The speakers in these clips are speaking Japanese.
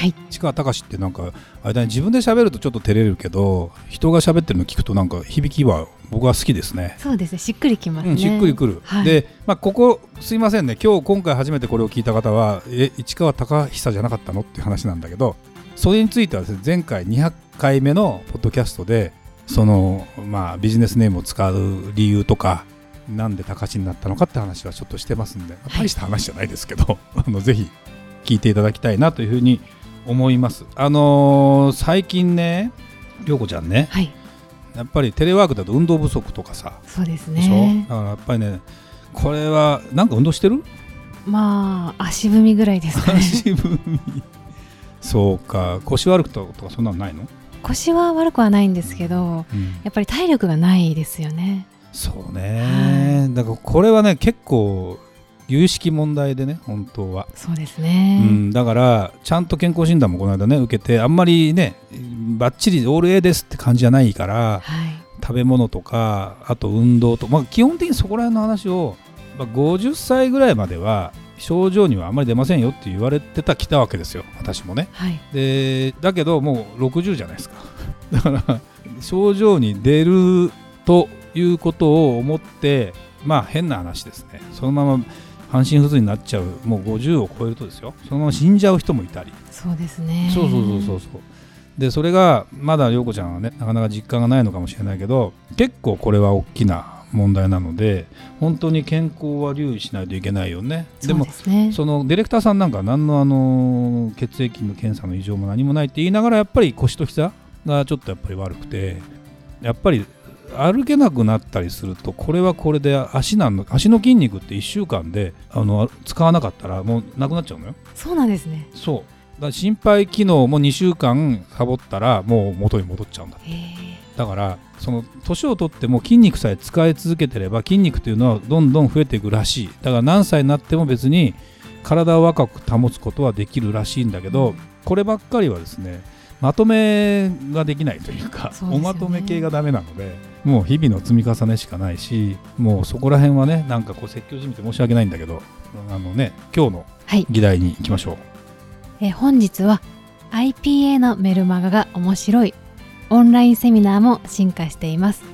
はい。市川隆ってなんかあれだね自分で喋るとちょっと照れるけど人が喋ってるの聞くとなんか響きは僕は好きですね。そうですね。しっくりきますね、うん、しっくりくる、はい。で、まあ、ここすいませんね。今日今回初めてこれを聞いた方はえ市川隆久じゃなかったのっていう話なんだけどそれについてはですね前回200回目のポッドキャストでその、まあ、ビジネスネームを使う理由とかなんで高橋になったのかって話はちょっとしてますんで、まあはい大した話じゃないですけど、あのぜひ聞いていただきたいなというふうに思います。あのー最近ね涼子ちゃんねはい。やっぱりテレワークだと運動不足とかさ。そうですね。だからやっぱりねこれはなんか運動してる？まあ足踏みぐらいですかね。足踏み。そうか。腰悪くとかそんなのないの、腰は悪くはないんですけどやっぱり体力がないですよね。そうね、だからこれはね結構有識問題でね本当は、そうですうね、ん、だからちゃんと健康診断もこの間ね受けてあんまりねばっちりオール A ですって感じじゃないからはい。食べ物とかあと運動と、まあ、基本的にそこら辺の話を、まあ、50歳ぐらいまでは症状にはあんまり出ませんよって言われてたきたわけですよ私もね。はい。でだけどもう60じゃないですか。だから症状に出るということを思ってまあ変な話ですね。そのまま半身不随になっちゃうもう50を超えるとですよ。その死んじゃう人もいたり。そうですね。そうそうそうそうそう。でそれがまだ陽子ちゃんはねなかなか実感がないのかもしれないけど結構これは大きな問題なので本当に健康は留意しないといけないよね。でそうもですね。そのディレクターさんなんか何のあの血液の検査の異常も何もないって言いながらやっぱり腰と膝がちょっとやっぱり悪くてやっぱり歩けなくなったりするとこれはこれで足なんの足の筋肉って1週間であの使わなかったらもうなくなっちゃうのよ。そうなんですね。そう。だ心肺機能も2週間サボったらもう元に戻っちゃうんだだからその年を取っても筋肉さえ使い続けてれば筋肉というのはどんどん増えていくらしい。だから何歳になっても別に体を若く保つことはできるらしいんだけどこればっかりはですねまとめができないというかね。おまとめ系がダメなのでもう日々の積み重ねしかないしもうそこら辺はねなんかこう説教じみて申し訳ないんだけどあのね今日のはい、議題に行きましょう。えー本日は IPA のメルマガが面白い。オンラインセミナーも進化しています。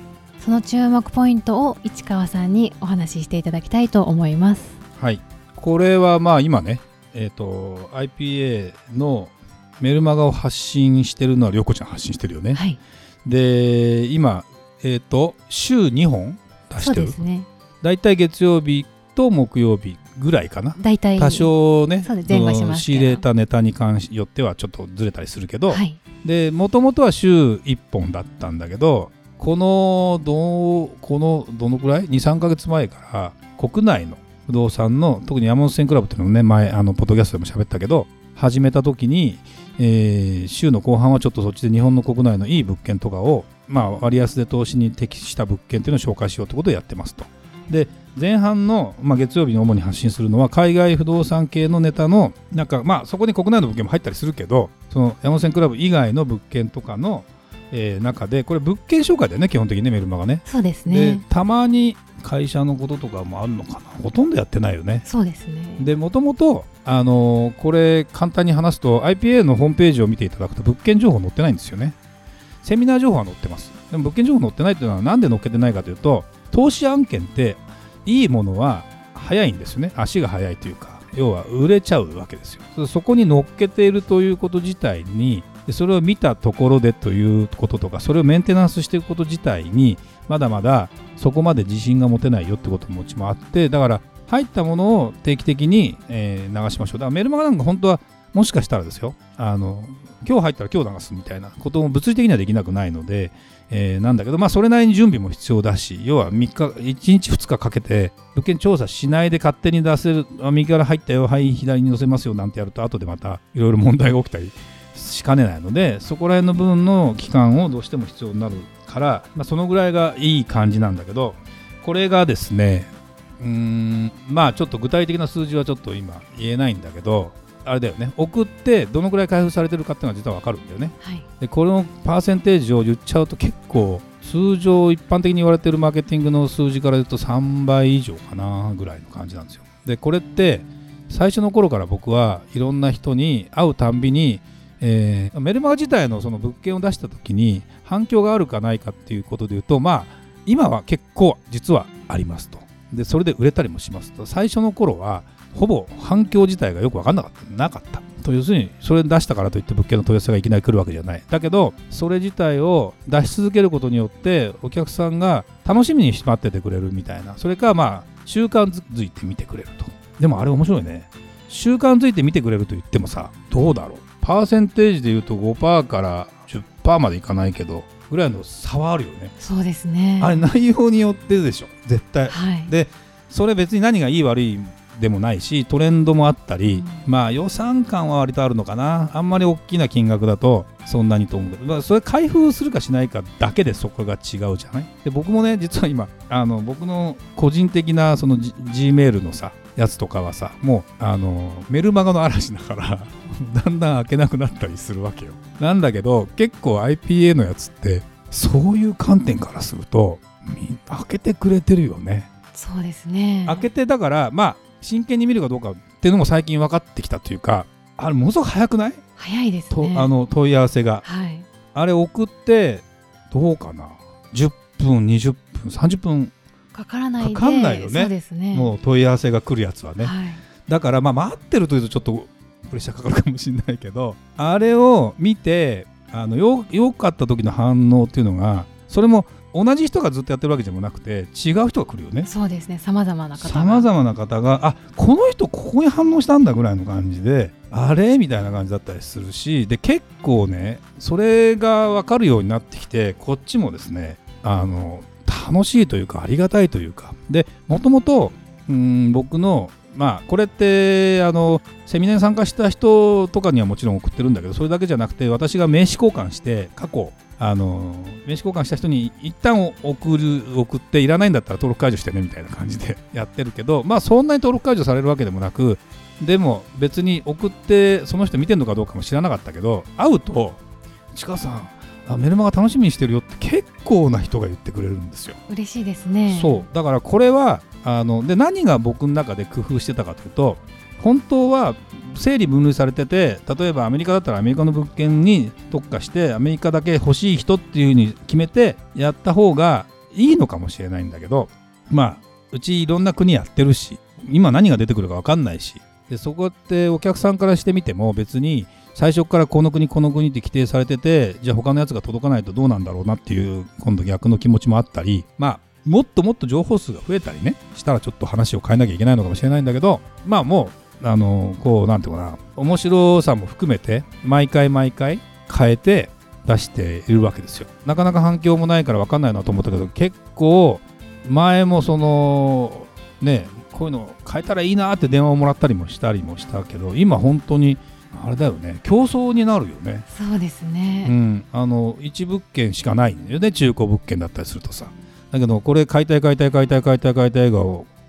その注目ポイントを市川さんにお話ししていただきたいと思います。はい、これはまあ今ね、えー、と IPA のメルマガを発信してるのは涼子ちゃん発信してるよね。はい。で今、えー、と週2本出してる。ねだいたい月曜日と木曜日ぐらいかな。大体。多少ね仕入れたネタに関しよってはちょっとずれたりするけど、はい。でもともとは週1本だったんだけどこのどうこのどのくらい？23か月前から国内の不動産の特に山本線クラブっていうのをね前あのポッドキャストでも喋ったけど始めた時に、えー週の後半はちょっとそっちで日本の国内のいい物件とかを、まあ、割安で投資に適した物件っていうのを紹介しようってことをやってますと。で前半の、まあ、月曜日に主に発信するのは海外不動産系のネタのなんかまあそこに国内の物件も入ったりするけどその山本線クラブ以外の物件とかの、えー中でこれ物件紹介だよね基本的にねメルマガね。そうですでねたまに会社のこととかもあるのかな？ほとんどやってないよね。そうですね。でもともとあのこれ簡単に話すと IPA のホームページを見ていただくと物件情報載ってないんですよね。セミナー情報は載ってます。でも物件情報載ってないっていうのはなんで載っけてないかというと投資案件っていいものは早いんですよね。足が早いというか要は売れちゃうわけですよ。そこに乗っけているということ自体にそれを見たところでということとかそれをメンテナンスしていくこと自体にまだまだそこまで自信が持てないよってことももあってだから入ったものを定期的に、えー流しましょう。だからメルマガなんか本当はもしかしたらですよ。あの今日入ったら今日流すみたいなことも物理的にはできなくないので、えーなんだけど、まあ、それなりに準備も必要だし要は3日1日2日かけて物件調査しないで勝手に出せるあ右から入ったよはい左に載せますよなんてやると後でまたいろいろ問題が起きたりしかねないのでそこら辺の部分の期間をどうしても必要になるかから、まあ、そのぐらいがいい感じなんだけどこれがですねうーんまあちょっと具体的な数字はちょっと今言えないんだけどあれだよね。送ってどのぐらい開封されてるかっていうのは実は分かるんだよね。はい。でこのパーセンテージを言っちゃうと結構通常一般的に言われてるマーケティングの数字から言うと3倍以上かなぐらいの感じなんですよ。でこれって最初の頃から僕はいろんな人に会うたんびに、えーメルマガ自体のその物件を出した時に反響があるかないかっていうことで言うとまあ今は結構実はありますとでそれで売れたりもします。と最初の頃はほぼ反響自体がよく分かんなかった。なかった。と要するにそれ出したからといって物件の問い合わせがいきなり来るわけじゃない。だけどそれ自体を出し続けることによってお客さんが楽しみに待っててくれるみたいな。それかまあ習慣づいて見てくれると。でもあれ面白いね。習慣づいて見てくれると言ってもさどうだろう。パーセンテージで言うと5%から10%までいかないけどぐらいの差はあるよね、そうですね。あれ内容によってでしょ。絶対。はい。でそれ別に何がいい悪いでもないしトレンドもあったり、うん。まあ予算感は割とあるのかな。あんまり大きな金額だとそんなにと思うけど、まあ、それ開封するかしないかだけでそこが違うじゃない。で僕もね実は今あの僕の個人的なその G, メールのさやつとかはさもうあのメルマガの嵐だから だんだん開けなくなったりするわけよ。なんだけど結構 IPA のやつってそういう観点からするとみ開けてくれてるよね。そうですね。開けてだからまあ真剣に見るかどうかっていうのも最近分かってきたというかあれものすごく早くない、早いですとねあの問い合わせが。はい。あれ送ってどうかな？10分20分30分かからないでかかんないよね。そうですね。もう問い合わせが来るやつはね、はい。だからまあ待ってるというとちょっとプレッシャーかかるかもしれないけどあれを見てあのよよかった時の反応っていうのがそれも同じ人がずっとやってるわけでもなくて違う人が来るよね。そうですね。さまざまな方が。さまざまな方があこの人ここに反応したんだぐらいの感じであれみたいな感じだったりするしで結構ねそれが分かるようになってきてこっちもですねあの楽しいというかありがたいというか。でもともと僕のまあこれってあのセミナーに参加した人とかにはもちろん送ってるんだけどそれだけじゃなくて私が名刺交換して過去あの名刺交換した人に一旦送る送っていらないんだったら登録解除してねみたいな感じで やってるけどまあそんなに登録解除されるわけでもなくでも別に送ってその人見てるのかどうかも知らなかったけど会うと「市川さんあメルマガ楽しみにしてるよ」って結構な人が言ってくれるんですよ。嬉しいですねそうだからこれはあので何が僕の中で工夫してたかというと本当は整理分類されてて例えばアメリカだったらアメリカの物件に特化してアメリカだけ欲しい人っていうふうに決めてやった方がいいのかもしれないんだけどまあうちいろんな国やってるし今何が出てくるか分かんないしでそこってお客さんからしてみても別に最初からこの国この国って規定されててじゃあ他のやつが届かないとどうなんだろうなっていう今度逆の気持ちもあったりまあもっともっと情報数が増えたりねしたらちょっと話を変えなきゃいけないのかもしれないんだけどまあもうあのこうなんていうかな面白さも含めて毎回毎回変えて出しているわけですよ。なかなか反響もないから分かんないなと思ったけど結構前もそのねこういうの変えたらいいなって電話をもらったりもしたりもしたけど今本当にあれだよね競争になるよね。そうですうね、ん、あの一物件しかないんだよね。中古物件だったりするとさ。だけどこれ買いたい買いたい買いたい買いたい買いたいが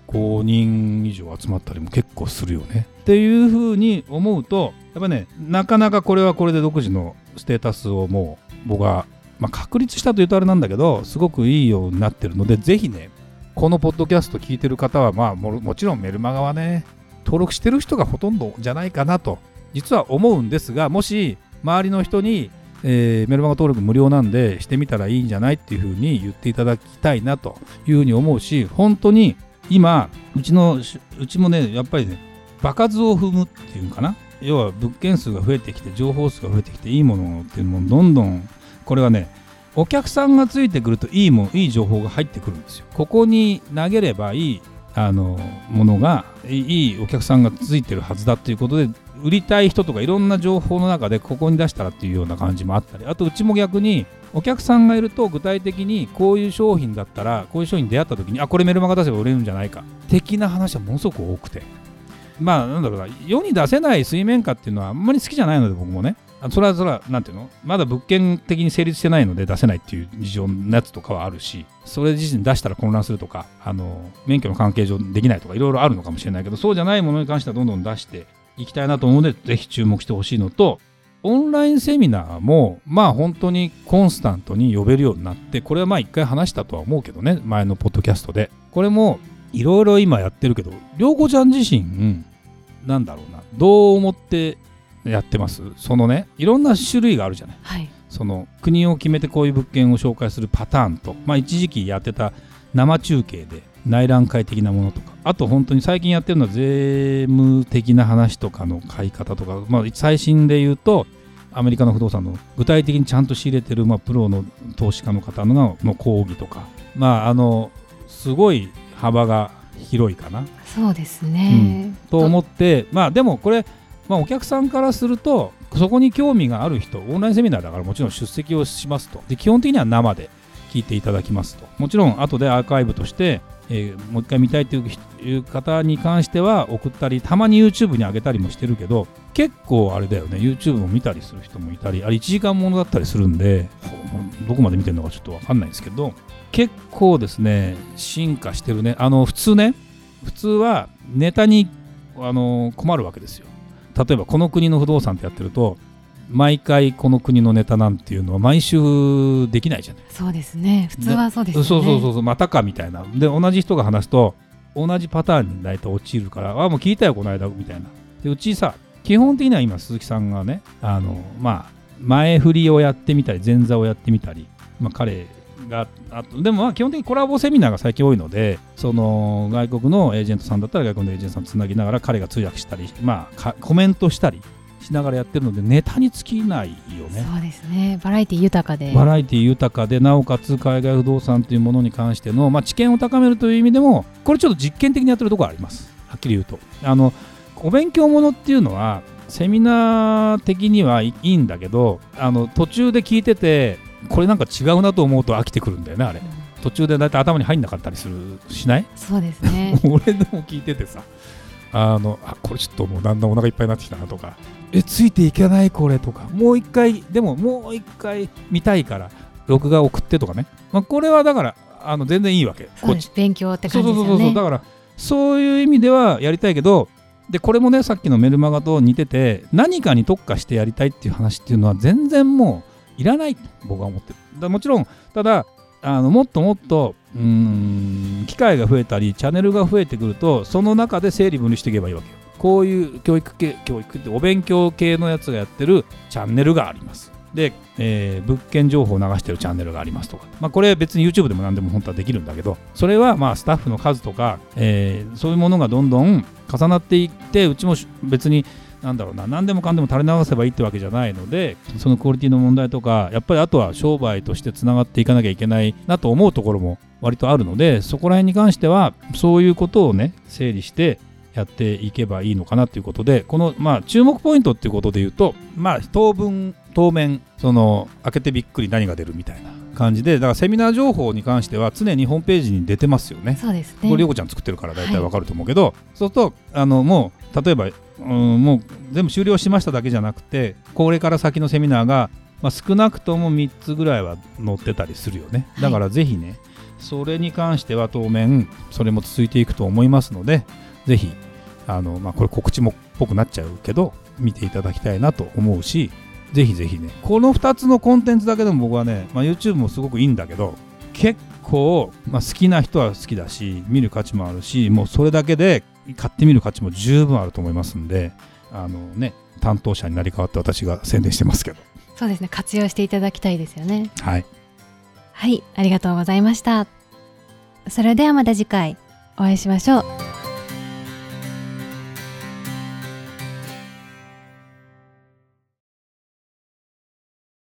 5人以上集まったりも結構するよねっていうふうに思うとやっぱねなかなかこれはこれで独自のステータスをもう僕は、まあ、確立したというとあれなんだけどすごくいいようになってるのでぜひねこのポッドキャスト聞いてる方はまあももちろんメルマガはね登録してる人がほとんどじゃないかなと実は思うんですがもし周りの人に、えーメルマガ登録無料なんでしてみたらいいんじゃないっていうふうに言っていただきたいなというふうに思うし本当に今うちのうちもねやっぱりね場数を踏むっていうのかな？要は物件数が増えてきて情報数が増えてきていいものっていうのもどんどんこれはねお客さんがついてくるといいもんいい情報が入ってくるんですよ。ここに投げればいいあのものがいいお客さんがついてるはずだっていうことで売りたい人とかいろんな情報の中でここに出したらっていうような感じもあったり。あとうちも逆にお客さんがいると具体的にこういう商品だったらこういう商品に出会った時にあこれメルマガ出せば売れるんじゃないか。的な話はものすごく多くて。まあなんだろうな。世に出せない水面下っていうのはあんまり好きじゃないので僕もね。あそれはそれはなんていうの？まだ物件的に成立してないので出せないっていう事情のやつとかはあるしそれ自身出したら混乱するとかあの免許の関係上できないとかいろいろあるのかもしれないけどそうじゃないものに関してはどんどん出していきたいなと思うのでぜひ注目してほしいのとオンラインセミナーもまあ本当にコンスタントに呼べるようになってこれはまあ一回話したとは思うけどね前のポッドキャストで。これもいろいろ今やってるけど涼子ちゃん自身なんだろうなどう思ってやってます。そのねいろんな種類があるじゃない。はい。その国を決めてこういう物件を紹介するパターンと、まあ、一時期やってた生中継で内覧会的なものとか。あと本当に最近やってるのは税務的な話とかの買い方とか、まあ、最新で言うとアメリカの不動産の具体的にちゃんと仕入れてる、まあ、プロの投資家の方のの講義とか。まああのすごい幅が広いかな。そうですね、と思ってまあでもこれ、まあ、お客さんからするとそこに興味がある人オンラインセミナーだからもちろん出席をしますと。で基本的には生で聞いていただきますと。もちろん後でアーカイブとして、えーもう一回見たいという方に関しては送ったりたまに YouTube に上げたりもしてるけど結構あれだよね YouTube も見たりする人もいたりあれ1時間ものだったりするんでどこまで見てるのかちょっと分かんないんですけど結構ですね進化してるね。あの普通ね普通はネタにあの困るわけですよ。例えばこの国の不動産ってやってると毎回この国のネタなんていうのは毎週できないじゃない。そうですね。普通はそうですよね。そうそうそうそうまたかみたいな。で同じ人が話すと同じパターンに大体陥るからあもう聞いたよこの間みたいな。でうちさ基本的には今鈴木さんがねあのまあ前振りをやってみたり前座をやってみたり、まあ、彼があとでもまあ基本的にコラボセミナーが最近多いのでその外国のエージェントさんだったら外国のエージェントさんつなぎながら彼が通訳したり、まあ、かコメントしたりしながらやってるのでネタに尽きないよね。そうですね。バラエティ豊かで。バラエティ豊かでなおかつ海外不動産というものに関しての、まあ、知見を高めるという意味でもこれちょっと実験的にやってるところあります。はっきり言うと。あのお勉強ものっていうのはセミナー的にはいいんだけどあの途中で聞いててこれなんか違うなと思うと飽きてくるんだよねあれ。うん。途中でだいたい頭に入んなかったりするしない？そうですね。俺でも聞いててさあのあこれちょっともうだんだんお腹いっぱいになってきたなとかえついていけないこれとかもう一回でももう一回見たいから録画送ってとかね、まあ、これはだからあの全然いいわけ。そうです。勉強ってそうそう感じですよね。そうそう。だからそういう意味ではやりたいけどでこれもねさっきのメルマガと似てて何かに特化してやりたいっていう話っていうのは全然もういらないと僕は思ってる。だもちろんただあのもっともっとうん機会が増えたりチャンネルが増えてくるとその中で整理分離していけばいいわけよ。こういう教育系教育ってお勉強系のやつがやってるチャンネルがあります。で、えー物件情報を流してるチャンネルがありますとか、まあ、これ別に YouTube でも何でも本当はできるんだけどそれはまあスタッフの数とか、えーそういうものがどんどん重なっていってうちも別になんだろうな何でもかんでも垂れ流せばいいってわけじゃないのでそのクオリティの問題とかやっぱりあとは商売としてつながっていかなきゃいけないなと思うところも割とあるのでそこら辺に関してはそういうことをね整理してやっていけばいいのかなということでこのまあ注目ポイントっていうことで言うとまあ当分当面その開けてびっくり何が出るみたいな。感じでだからセミナー情報に関しては常にホームページに出てますよね。そうですねこれ、りょうこちゃん作ってるから大体わかると思うけど、そうすると、あのもう、例えば、うん、もう全部終了しましただけじゃなくて、これから先のセミナーが、まあ、少なくとも3つぐらいは載ってたりするよね。だからぜひね、それに関しては当面、それも続いていくと思いますので、ぜひ、あのまあ、これ告知もっぽくなっちゃうけど、見ていただきたいなと思うし、ぜひぜひね、この2つのコンテンツだけでも僕はね、まあ、YouTube もすごくいいんだけど、結構、まあ、好きな人は好きだし見る価値もあるしもうそれだけで買ってみる価値も十分あると思いますんであのね担当者になり変わって私が宣伝してますけど。そうですね。活用していただきたいですよね。はい。はい。ありがとうございました。それではまた次回お会いしましょう